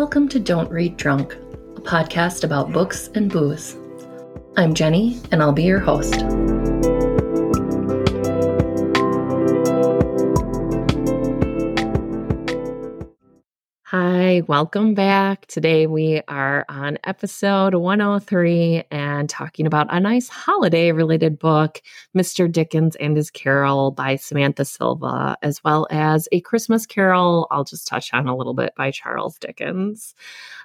Welcome to Don't Read Drunk, a podcast about books and booze. I'm Jenny, and I'll be your host. Welcome back. Today we are on episode 103 and talking about a nice holiday related book, Mr. Dickens and His Carol by Samantha Silva, as well as A Christmas Carol, I'll just touch on a little bit by Charles Dickens.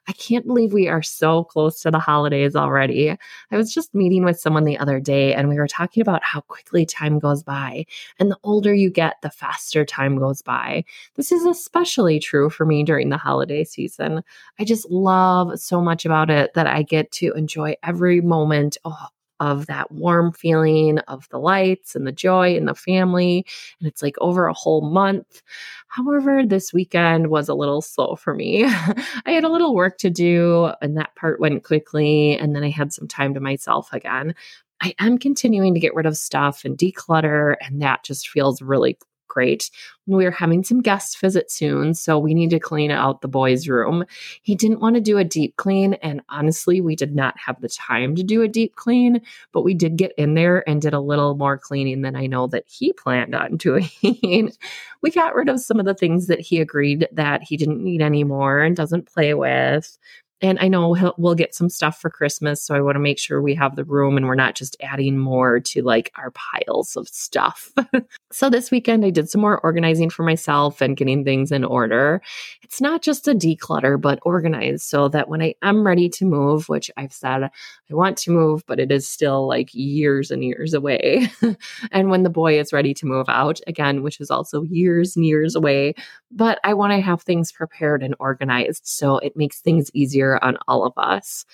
I can't believe we are so close to the holidays already. I was just meeting with someone the other day and we were talking about how quickly time goes by. And the older you get, the faster time goes by. This is especially true for me during the the holiday season. I just love so much about it that I get to enjoy every moment. Oh, of that warm feeling of the lights and the joy and the family. And it's like over a whole month. However, this weekend was a little slow for me. I had a little work to do, and that part went quickly. And then I had some time to myself again. I am continuing to get rid of stuff and declutter, and that just feels really great. We're having some guest visits soon, so we need to clean out the boys' room. He didn't want to do a deep clean, and honestly, we did not have the time to do a deep clean, but we did get in there and did a little more cleaning than I know that he planned on doing. we got rid of some of the things that he agreed that he didn't need anymore and doesn't play with and I know we'll get some stuff for Christmas. So I want to make sure we have the room and we're not just adding more to like our piles of stuff. so this weekend, I did some more organizing for myself and getting things in order. It's not just a declutter, but organized so that when I am ready to move, which I've said I want to move, but it is still like years and years away. and when the boy is ready to move out, again, which is also years and years away, but I want to have things prepared and organized so it makes things easier on all of us.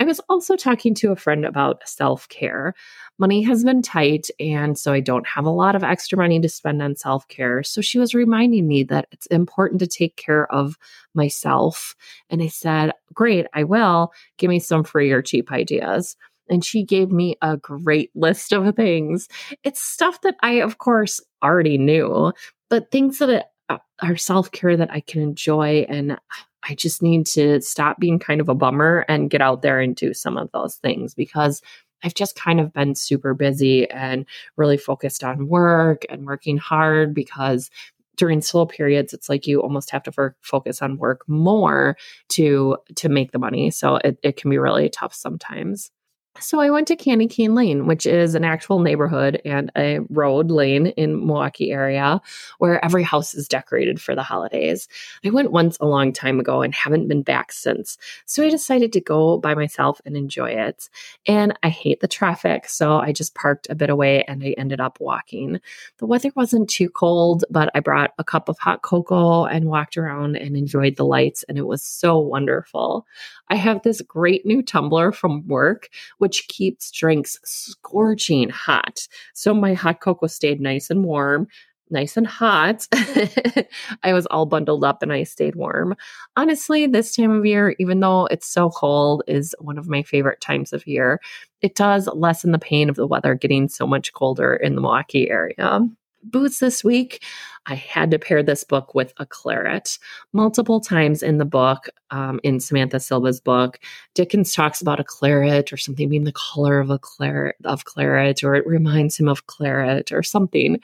I was also talking to a friend about self care. Money has been tight, and so I don't have a lot of extra money to spend on self care. So she was reminding me that it's important to take care of myself. And I said, Great, I will. Give me some free or cheap ideas. And she gave me a great list of things. It's stuff that I, of course, already knew, but things that uh, are self care that I can enjoy and I just need to stop being kind of a bummer and get out there and do some of those things because I've just kind of been super busy and really focused on work and working hard because during slow periods it's like you almost have to f- focus on work more to to make the money. So it, it can be really tough sometimes so I went to Candy Cane Lane, which is an actual neighborhood and a road lane in Milwaukee area where every house is decorated for the holidays. I went once a long time ago and haven't been back since. So I decided to go by myself and enjoy it. And I hate the traffic, so I just parked a bit away and I ended up walking. The weather wasn't too cold, but I brought a cup of hot cocoa and walked around and enjoyed the lights and it was so wonderful. I have this great new tumbler from work which keeps drinks scorching hot. So my hot cocoa stayed nice and warm nice and hot. I was all bundled up and I stayed warm. Honestly, this time of year, even though it's so cold, is one of my favorite times of year. It does lessen the pain of the weather getting so much colder in the Milwaukee area booze this week, I had to pair this book with a claret. Multiple times in the book, um, in Samantha Silva's book, Dickens talks about a claret or something being the color of a claret of claret, or it reminds him of claret or something.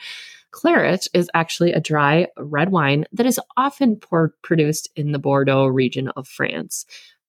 Claret is actually a dry red wine that is often pour- produced in the Bordeaux region of France.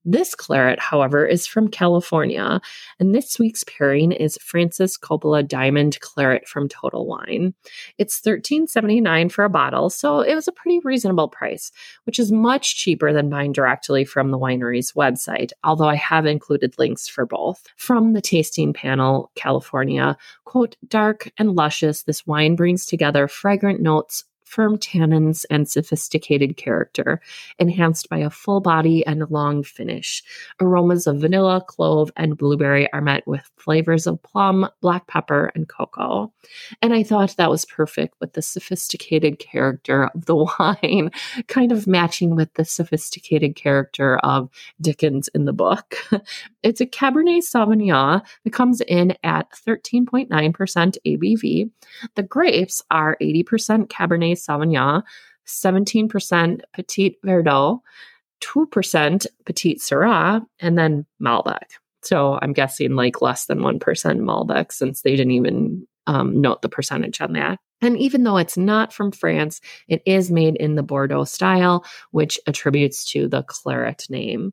This claret, however, is from California, and this week's pairing is Francis Coppola Diamond Claret from Total Wine. It's $13.79 for a bottle, so it was a pretty reasonable price, which is much cheaper than buying directly from the winery's website, although I have included links for both. From the tasting panel, California, quote, dark and luscious, this wine brings together fragrant notes firm tannins, and sophisticated character, enhanced by a full body and long finish. Aromas of vanilla, clove, and blueberry are met with flavors of plum, black pepper, and cocoa. And I thought that was perfect with the sophisticated character of the wine, kind of matching with the sophisticated character of Dickens in the book. It's a Cabernet Sauvignon that comes in at 13.9% ABV. The grapes are 80% Cabernet Sauvignon, 17% Petit Verdot, 2% Petite Sirah, and then Malbec. So I'm guessing like less than 1% Malbec since they didn't even um, note the percentage on that. And even though it's not from France, it is made in the Bordeaux style, which attributes to the claret name.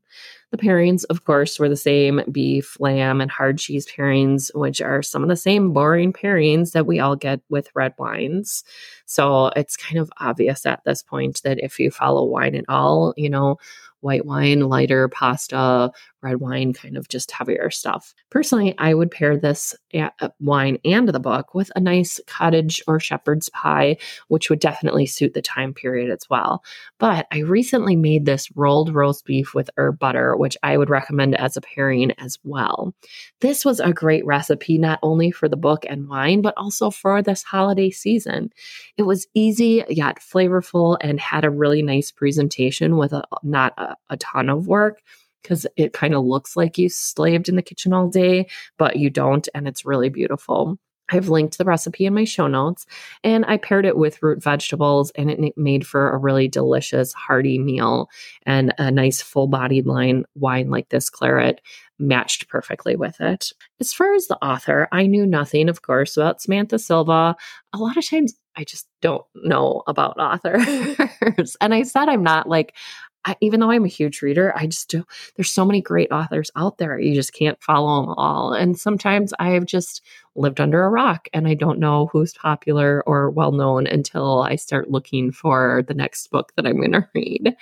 The pairings, of course, were the same beef, lamb, and hard cheese pairings, which are some of the same boring pairings that we all get with red wines. So it's kind of obvious at this point that if you follow wine at all, you know, white wine, lighter pasta, red wine, kind of just heavier stuff. Personally, I would pair this uh, wine and the book with a nice cottage or shepherd's pie, which would definitely suit the time period as well. But I recently made this rolled roast beef with herb butter, which I would recommend as a pairing as well. This was a great recipe, not only for the book and wine, but also for this holiday season. It was easy yet flavorful and had a really nice presentation with a, not a, a ton of work because it kind of looks like you slaved in the kitchen all day, but you don't. And it's really beautiful. I've linked the recipe in my show notes and I paired it with root vegetables and it made for a really delicious, hearty meal and a nice full bodied line wine like this claret matched perfectly with it. As far as the author, I knew nothing, of course, about Samantha Silva. A lot of times I just don't know about authors. and I said I'm not like I, even though I'm a huge reader, I just do, there's so many great authors out there. You just can't follow them all. And sometimes I've just lived under a rock and I don't know who's popular or well known until I start looking for the next book that I'm going to read.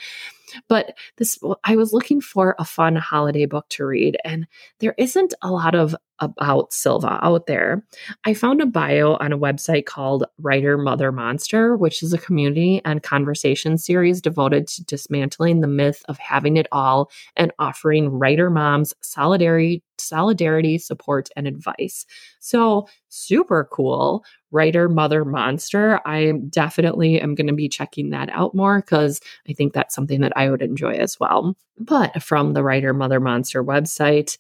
But this, I was looking for a fun holiday book to read, and there isn't a lot of about Silva out there. I found a bio on a website called Writer Mother Monster, which is a community and conversation series devoted to dismantling the myth of having it all and offering writer moms solidarity, solidarity, support, and advice. So, super cool. Writer Mother Monster. I definitely am going to be checking that out more because I think that's something that I would enjoy as well. But from the Writer Mother Monster website,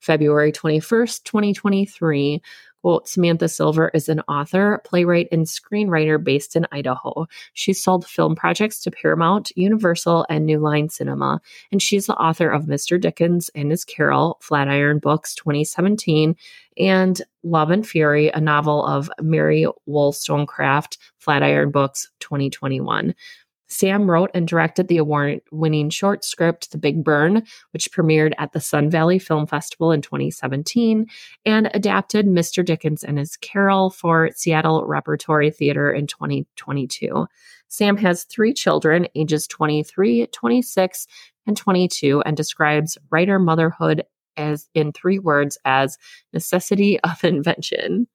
February 21st, 2023. Quote, Samantha Silva is an author, playwright, and screenwriter based in Idaho. She's sold film projects to Paramount, Universal, and New Line Cinema, and she's the author of Mr. Dickens and His Carol, Flatiron Books 2017, and Love and Fury, a novel of Mary Wollstonecraft, Flatiron Books 2021. Sam wrote and directed the award winning short script, The Big Burn, which premiered at the Sun Valley Film Festival in 2017, and adapted Mr. Dickens and His Carol for Seattle Repertory Theater in 2022. Sam has three children, ages 23, 26, and 22, and describes writer motherhood as in three words as necessity of invention.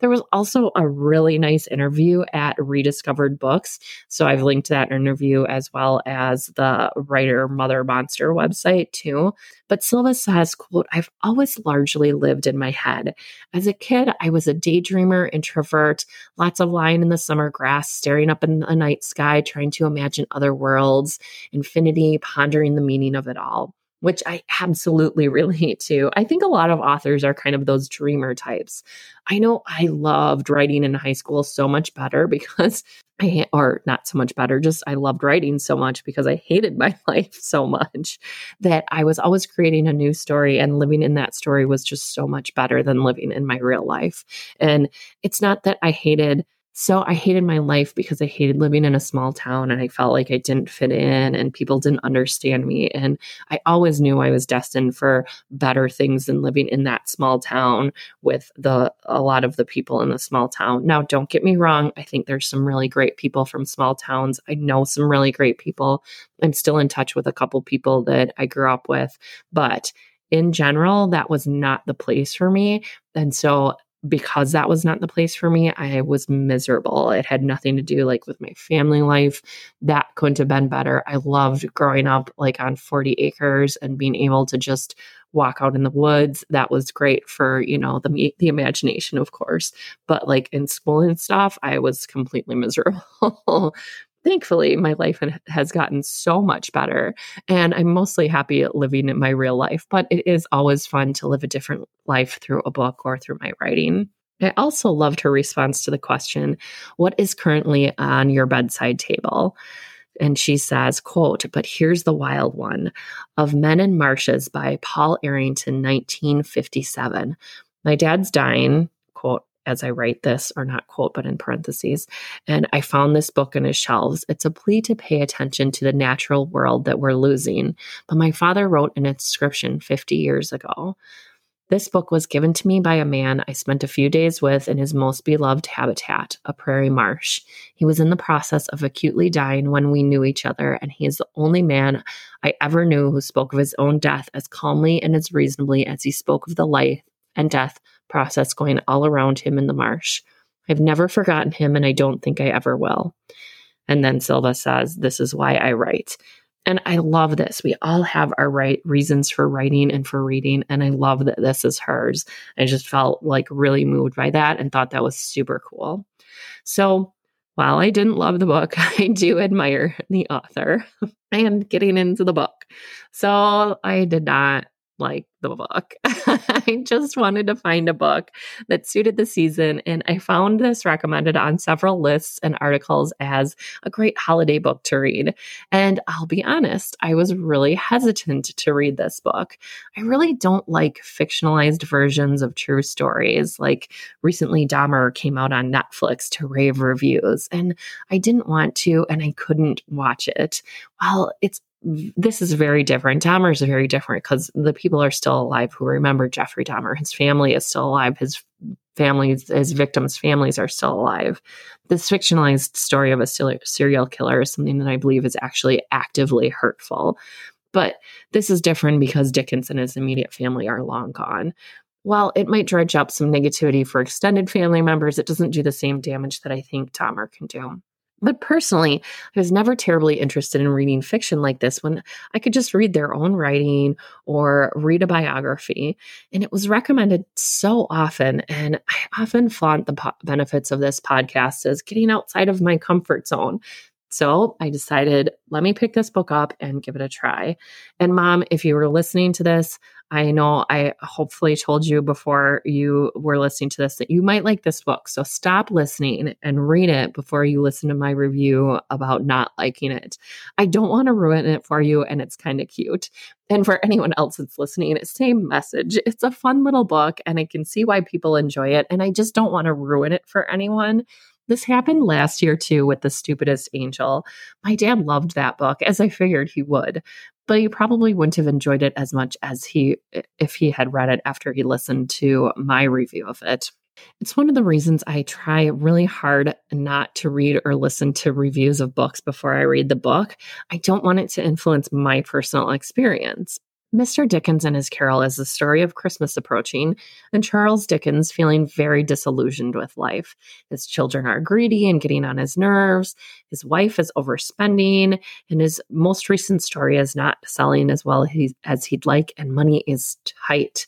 There was also a really nice interview at Rediscovered Books. So I've linked that interview as well as the writer Mother Monster website too. But Silva says, quote, I've always largely lived in my head. As a kid, I was a daydreamer, introvert, lots of lying in the summer grass, staring up in the night sky, trying to imagine other worlds, infinity, pondering the meaning of it all which I absolutely relate to. I think a lot of authors are kind of those dreamer types. I know I loved writing in high school so much better because I, or not so much better, just I loved writing so much because I hated my life so much that I was always creating a new story and living in that story was just so much better than living in my real life. And it's not that I hated so I hated my life because I hated living in a small town and I felt like I didn't fit in and people didn't understand me. And I always knew I was destined for better things than living in that small town with the a lot of the people in the small town. Now, don't get me wrong, I think there's some really great people from small towns. I know some really great people. I'm still in touch with a couple people that I grew up with, but in general, that was not the place for me. And so because that was not the place for me, I was miserable. It had nothing to do like with my family life. That couldn't have been better. I loved growing up like on 40 acres and being able to just walk out in the woods. That was great for, you know, the the imagination, of course. But like in school and stuff, I was completely miserable thankfully my life has gotten so much better and i'm mostly happy living in my real life but it is always fun to live a different life through a book or through my writing. I also loved her response to the question what is currently on your bedside table? And she says, quote, but here's the wild one. Of Men and Marshes by Paul Errington, 1957. My dad's dying, as I write this, or not quote, but in parentheses. And I found this book in his shelves. It's a plea to pay attention to the natural world that we're losing. But my father wrote an inscription 50 years ago. This book was given to me by a man I spent a few days with in his most beloved habitat, a prairie marsh. He was in the process of acutely dying when we knew each other, and he is the only man I ever knew who spoke of his own death as calmly and as reasonably as he spoke of the life and death process going all around him in the marsh. I've never forgotten him, and I don't think I ever will. And then Silva says, This is why I write. And I love this. We all have our right reasons for writing and for reading. And I love that this is hers. I just felt like really moved by that and thought that was super cool. So while I didn't love the book, I do admire the author and getting into the book. So I did not like the book. I just wanted to find a book that suited the season. And I found this recommended on several lists and articles as a great holiday book to read. And I'll be honest, I was really hesitant to read this book. I really don't like fictionalized versions of true stories. Like recently, Dahmer came out on Netflix to rave reviews, and I didn't want to, and I couldn't watch it. Well, it's this is very different. Dahmer is very different because the people are still alive who remember Jeffrey Dahmer. His family is still alive. His families, his victims' families are still alive. This fictionalized story of a serial killer is something that I believe is actually actively hurtful. But this is different because Dickens and his immediate family are long gone. While it might dredge up some negativity for extended family members, it doesn't do the same damage that I think Dahmer can do. But personally, I was never terribly interested in reading fiction like this when I could just read their own writing or read a biography. And it was recommended so often. And I often flaunt the po- benefits of this podcast as getting outside of my comfort zone. So I decided, let me pick this book up and give it a try. And mom, if you were listening to this, I know I hopefully told you before you were listening to this that you might like this book. So stop listening and read it before you listen to my review about not liking it. I don't want to ruin it for you, and it's kind of cute. And for anyone else that's listening, same message. It's a fun little book, and I can see why people enjoy it. And I just don't want to ruin it for anyone. This happened last year too with The Stupidest Angel. My dad loved that book, as I figured he would, but he probably wouldn't have enjoyed it as much as he if he had read it after he listened to my review of it. It's one of the reasons I try really hard not to read or listen to reviews of books before I read the book. I don't want it to influence my personal experience. Mr. Dickens and his Carol is the story of Christmas approaching and Charles Dickens feeling very disillusioned with life. His children are greedy and getting on his nerves. His wife is overspending, and his most recent story is not selling as well as he'd like, and money is tight.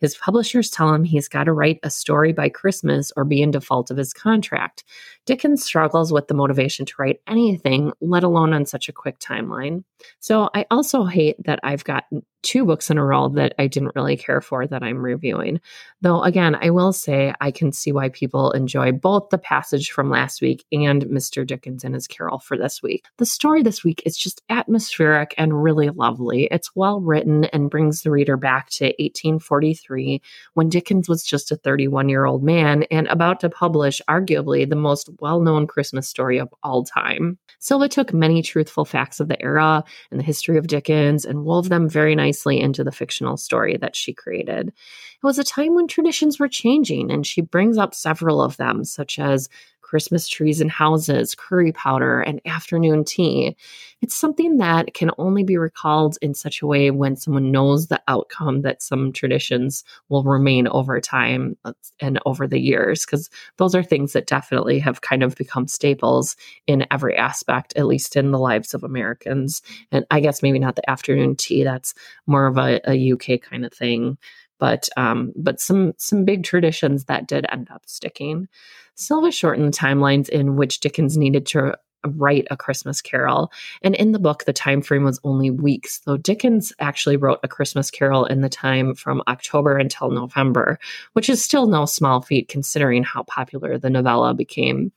His publishers tell him he's got to write a story by Christmas or be in default of his contract. Dickens struggles with the motivation to write anything, let alone on such a quick timeline. So I also hate that I've got two books in a row that I didn't really care for that I'm reviewing. Though, again, I will say I can see why people enjoy both the passage from last week and Mr. Dickens and his Carol for this week. The story this week is just atmospheric and really lovely. It's well written and brings the reader back to 1843 when Dickens was just a 31 year old man and about to publish arguably the most well known Christmas story of all time. Silva took many truthful facts of the era and the history of Dickens and wove them very nicely into the fictional story that she created. It was a time when traditions were changing, and she brings up several of them, such as Christmas trees and houses, curry powder, and afternoon tea. It's something that can only be recalled in such a way when someone knows the outcome that some traditions will remain over time uh, and over the years, because those are things that definitely have kind of become staples in every aspect, at least in the lives of Americans. And I guess maybe not the afternoon tea, that's more of a, a UK kind of thing but um, but some some big traditions that did end up sticking. Silva shortened the timelines in which Dickens needed to write a Christmas Carol, and in the book, the time frame was only weeks. Though Dickens actually wrote a Christmas Carol in the time from October until November, which is still no small feat considering how popular the novella became.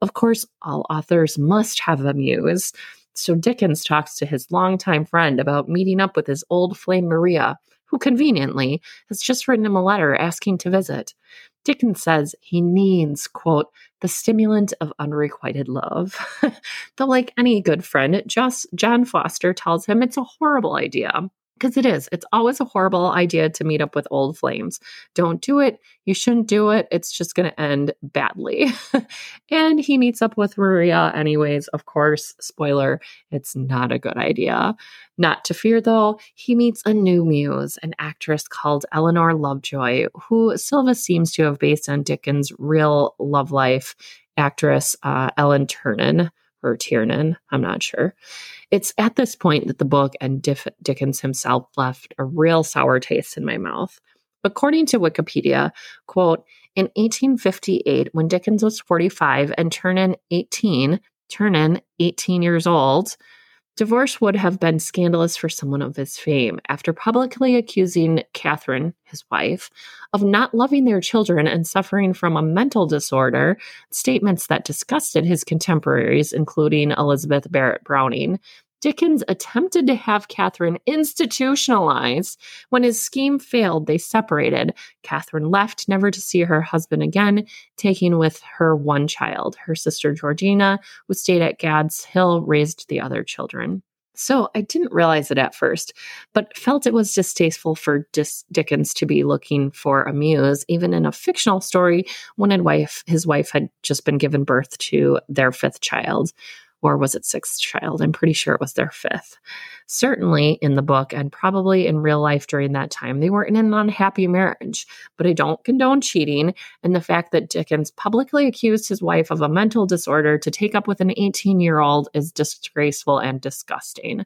Of course, all authors must have a muse. So Dickens talks to his longtime friend about meeting up with his old flame Maria, who conveniently has just written him a letter asking to visit. Dickens says he needs, quote, the stimulant of unrequited love. Though, like any good friend, just John Forster tells him it's a horrible idea because it is. It's always a horrible idea to meet up with old flames. Don't do it. You shouldn't do it. It's just going to end badly. and he meets up with Maria, anyways. Of course, spoiler, it's not a good idea. Not to fear, though, he meets a new muse, an actress called Eleanor Lovejoy, who Silva seems to have based on Dickens' real love life actress, uh, Ellen Ternan or Tiernan, I'm not sure. It's at this point that the book and Diff- Dickens himself left a real sour taste in my mouth. According to Wikipedia, quote, in 1858, when Dickens was 45 and Ternan 18, Ternan 18 years old, Divorce would have been scandalous for someone of his fame after publicly accusing Catherine, his wife, of not loving their children and suffering from a mental disorder, statements that disgusted his contemporaries, including Elizabeth Barrett Browning, Dickens attempted to have Catherine institutionalized. When his scheme failed, they separated. Catherine left, never to see her husband again, taking with her one child. Her sister Georgina, who stayed at Gad's Hill, raised the other children. So I didn't realize it at first, but felt it was distasteful for Dis- Dickens to be looking for a muse, even in a fictional story when his wife, his wife had just been given birth to their fifth child or was it sixth child? I'm pretty sure it was their fifth. Certainly in the book and probably in real life during that time, they were in an unhappy marriage. But I don't condone cheating. And the fact that Dickens publicly accused his wife of a mental disorder to take up with an 18 year old is disgraceful and disgusting.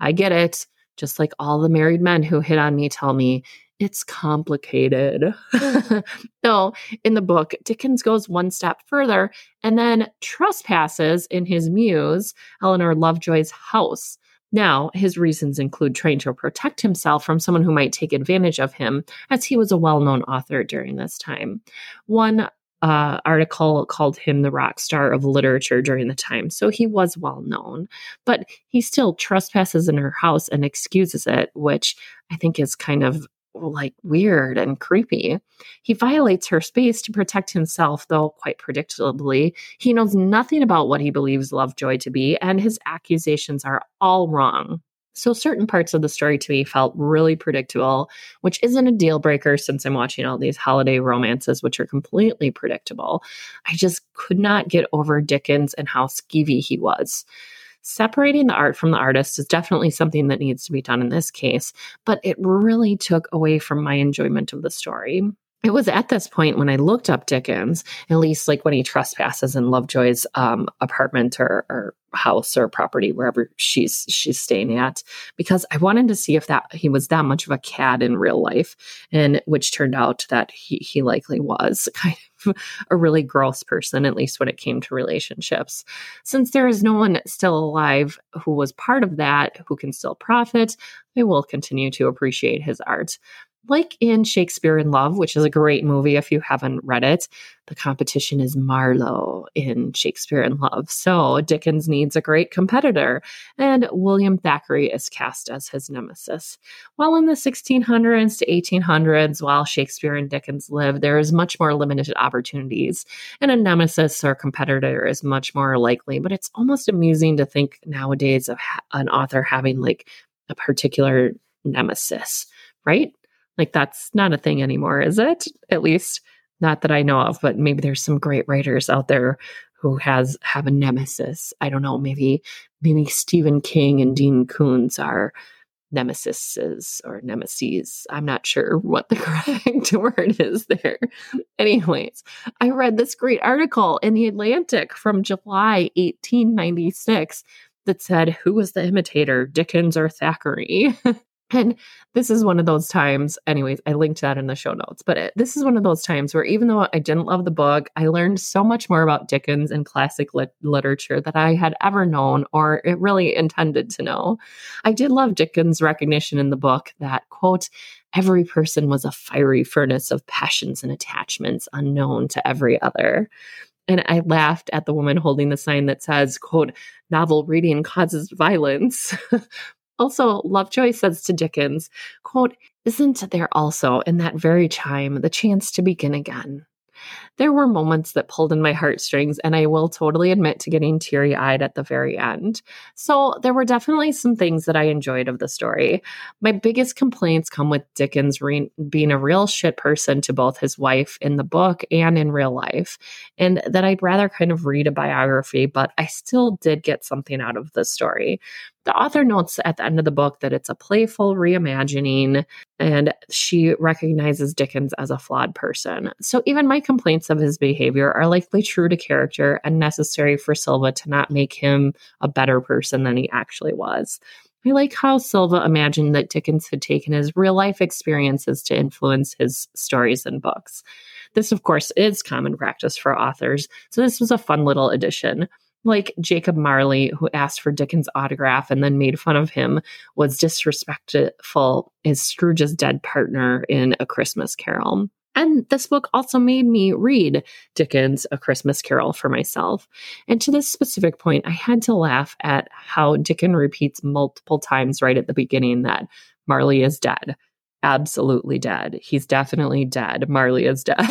I get it. Just like all the married men who hit on me tell me, it's complicated. so, in the book, Dickens goes one step further and then trespasses in his muse, Eleanor Lovejoy's house. Now, his reasons include trying to protect himself from someone who might take advantage of him, as he was a well known author during this time. One uh, article called him the rock star of literature during the time, so he was well known. But he still trespasses in her house and excuses it, which I think is kind of like weird and creepy. He violates her space to protect himself, though quite predictably, he knows nothing about what he believes Lovejoy to be, and his accusations are all wrong. So, certain parts of the story to me felt really predictable, which isn't a deal breaker since I'm watching all these holiday romances, which are completely predictable. I just could not get over Dickens and how skeevy he was. Separating the art from the artist is definitely something that needs to be done in this case, but it really took away from my enjoyment of the story. It was at this point when I looked up Dickens, at least like when he trespasses in Lovejoy's um, apartment or, or house or property wherever she's she's staying at because I wanted to see if that he was that much of a cad in real life and which turned out that he he likely was kind of a really gross person at least when it came to relationships. Since there is no one still alive who was part of that who can still profit I will continue to appreciate his art like in Shakespeare in Love, which is a great movie if you haven't read it, the competition is Marlowe in Shakespeare in Love. So Dickens needs a great competitor, and William Thackeray is cast as his nemesis. While in the 1600s to 1800s, while Shakespeare and Dickens lived, there is much more limited opportunities, and a nemesis or competitor is much more likely. But it's almost amusing to think nowadays of an author having like a particular nemesis, right? Like that's not a thing anymore, is it? At least not that I know of, but maybe there's some great writers out there who has have a nemesis. I don't know, maybe maybe Stephen King and Dean Koontz are nemesises or nemesis. I'm not sure what the correct word is there. Anyways, I read this great article in the Atlantic from July 1896 that said, Who was the imitator, Dickens or Thackeray? And this is one of those times, anyways, I linked that in the show notes, but it, this is one of those times where even though I didn't love the book, I learned so much more about Dickens and classic lit- literature that I had ever known or it really intended to know. I did love Dickens' recognition in the book that, quote, every person was a fiery furnace of passions and attachments unknown to every other. And I laughed at the woman holding the sign that says, quote, novel reading causes violence. also, Lovejoy says to Dickens, quote, isn't there also in that very chime the chance to begin again? There were moments that pulled in my heartstrings, and I will totally admit to getting teary eyed at the very end. So, there were definitely some things that I enjoyed of the story. My biggest complaints come with Dickens re- being a real shit person to both his wife in the book and in real life, and that I'd rather kind of read a biography, but I still did get something out of the story. The author notes at the end of the book that it's a playful reimagining, and she recognizes Dickens as a flawed person. So even my complaints of his behavior are likely true to character and necessary for Silva to not make him a better person than he actually was. I like how Silva imagined that Dickens had taken his real life experiences to influence his stories and books. This, of course, is common practice for authors, so this was a fun little addition like Jacob Marley, who asked for Dickens' autograph and then made fun of him, was disrespectful as Scrooge's dead partner in A Christmas Carol. And this book also made me read Dickens' A Christmas Carol for myself. And to this specific point, I had to laugh at how Dickens repeats multiple times right at the beginning that Marley is dead absolutely dead. He's definitely dead. Marley is dead.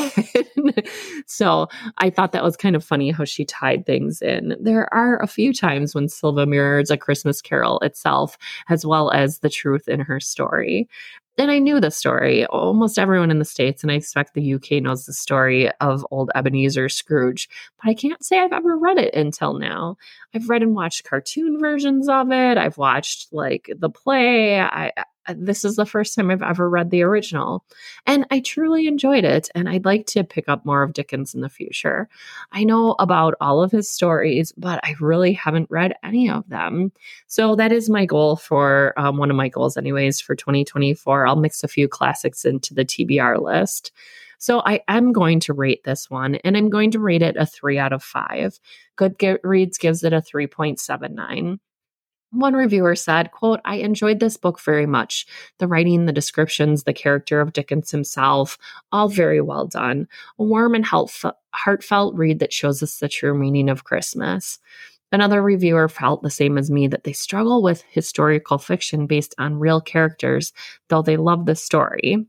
so I thought that was kind of funny how she tied things in. There are a few times when Silva mirrors a Christmas carol itself, as well as the truth in her story. And I knew the story. Almost everyone in the States, and I expect the UK knows the story of old Ebenezer Scrooge, but I can't say I've ever read it until now. I've read and watched cartoon versions of it. I've watched like the play. I this is the first time I've ever read the original. And I truly enjoyed it. And I'd like to pick up more of Dickens in the future. I know about all of his stories, but I really haven't read any of them. So that is my goal for um, one of my goals, anyways, for 2024. I'll mix a few classics into the TBR list. So I am going to rate this one and I'm going to rate it a three out of five. Goodreads gives it a 3.79. One reviewer said, quote, I enjoyed this book very much. The writing, the descriptions, the character of Dickens himself, all very well done. A warm and heartfelt read that shows us the true meaning of Christmas. Another reviewer felt the same as me that they struggle with historical fiction based on real characters, though they love the story.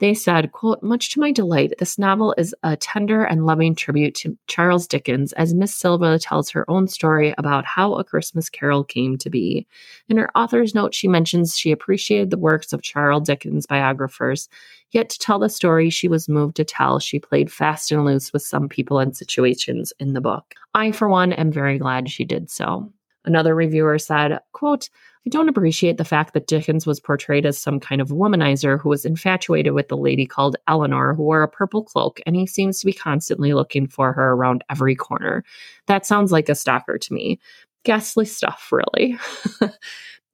They said, quote, much to my delight, this novel is a tender and loving tribute to Charles Dickens as Miss Silva tells her own story about how A Christmas Carol came to be. In her author's note, she mentions she appreciated the works of Charles Dickens biographers, yet to tell the story she was moved to tell, she played fast and loose with some people and situations in the book. I, for one, am very glad she did so. Another reviewer said, quote, I don't appreciate the fact that Dickens was portrayed as some kind of womanizer who was infatuated with the lady called Eleanor who wore a purple cloak, and he seems to be constantly looking for her around every corner. That sounds like a stalker to me. Ghastly stuff, really.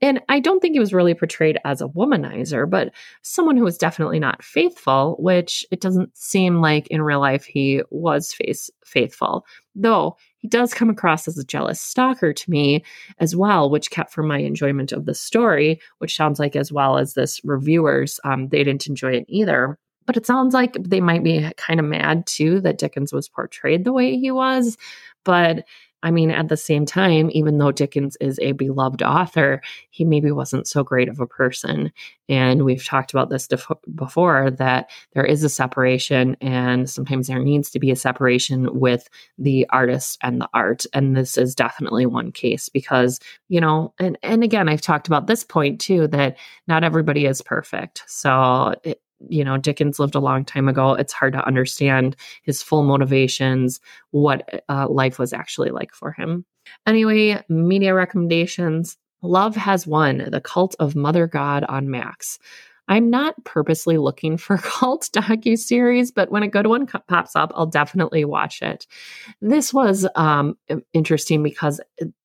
And I don't think he was really portrayed as a womanizer, but someone who was definitely not faithful, which it doesn't seem like in real life he was face- faithful. Though he does come across as a jealous stalker to me as well, which kept from my enjoyment of the story, which sounds like as well as this reviewers, um, they didn't enjoy it either. But it sounds like they might be kind of mad too that Dickens was portrayed the way he was. But I mean, at the same time, even though Dickens is a beloved author, he maybe wasn't so great of a person. And we've talked about this def- before that there is a separation, and sometimes there needs to be a separation with the artist and the art. And this is definitely one case because, you know, and, and again, I've talked about this point too that not everybody is perfect. So you know dickens lived a long time ago. It's hard to understand his full motivations what uh, life was actually like for him. Anyway media recommendations. Love has won the cult of mother god on max I'm not purposely looking for cult docu series, but when a good one pops up, I'll definitely watch it. This was um, interesting because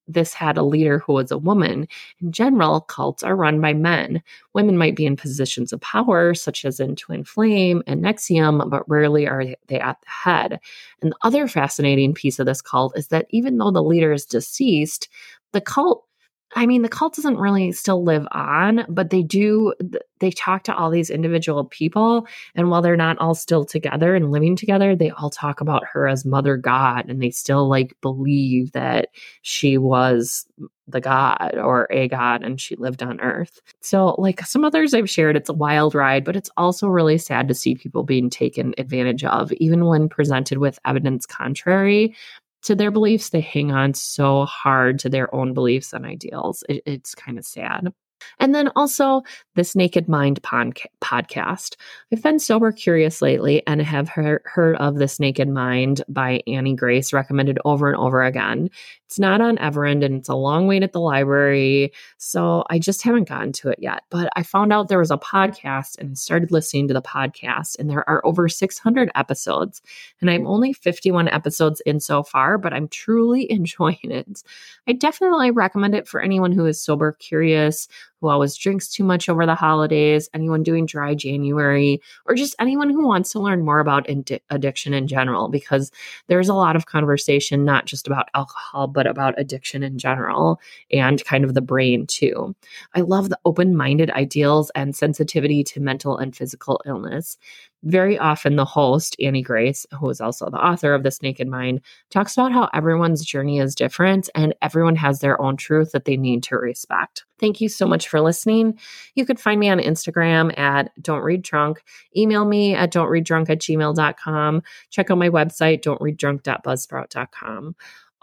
this had a leader who was a woman. In general, cults are run by men. Women might be in positions of power, such as in Twin Flame and NXIVM, but rarely are they at the head. And the other fascinating piece of this cult is that even though the leader is deceased, the cult I mean, the cult doesn't really still live on, but they do, they talk to all these individual people. And while they're not all still together and living together, they all talk about her as Mother God and they still like believe that she was the God or a God and she lived on earth. So, like some others I've shared, it's a wild ride, but it's also really sad to see people being taken advantage of, even when presented with evidence contrary to their beliefs, they hang on so hard to their own beliefs and ideals. It, it's kind of sad. And then also this Naked Mind podcast. I've been sober curious lately and have heard, heard of this Naked Mind by Annie Grace recommended over and over again. It's not on Everand and it's a long wait at the library. So I just haven't gotten to it yet. But I found out there was a podcast and started listening to the podcast, and there are over 600 episodes. And I'm only 51 episodes in so far, but I'm truly enjoying it. I definitely recommend it for anyone who is sober curious who always drinks too much over the holidays, anyone doing dry January, or just anyone who wants to learn more about ind- addiction in general, because there's a lot of conversation, not just about alcohol, but about addiction in general and kind of the brain too. I love the open minded ideals and sensitivity to mental and physical illness very often the host, Annie Grace, who is also the author of This Naked Mind, talks about how everyone's journey is different and everyone has their own truth that they need to respect. Thank you so much for listening. You could find me on Instagram at Don't Read Drunk. Email me at don't read drunk at gmail.com. Check out my website, don't read don'treaddrunk.buzzsprout.com.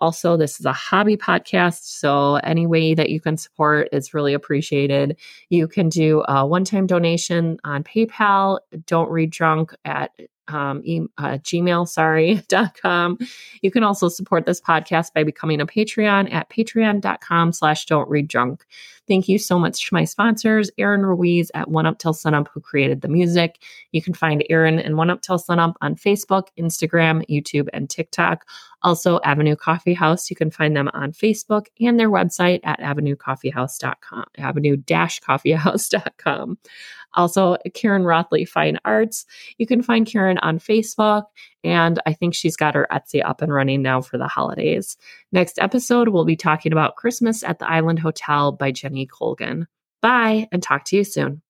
Also, this is a hobby podcast, so any way that you can support is really appreciated. You can do a one time donation on PayPal. Don't read drunk at um, e- uh, gmail sorry dot com you can also support this podcast by becoming a patreon at patreon.com slash don't read drunk thank you so much to my sponsors aaron ruiz at one up till sunup who created the music. You can find aaron and one up till sunup on facebook instagram youtube and tiktok. Also avenue coffee house. You can find them on facebook and their website at avenuecoffeehouse.com avenue-coffeehouse.com also, Karen Roethle Fine Arts. You can find Karen on Facebook, and I think she's got her Etsy up and running now for the holidays. Next episode, we'll be talking about Christmas at the Island Hotel by Jenny Colgan. Bye, and talk to you soon.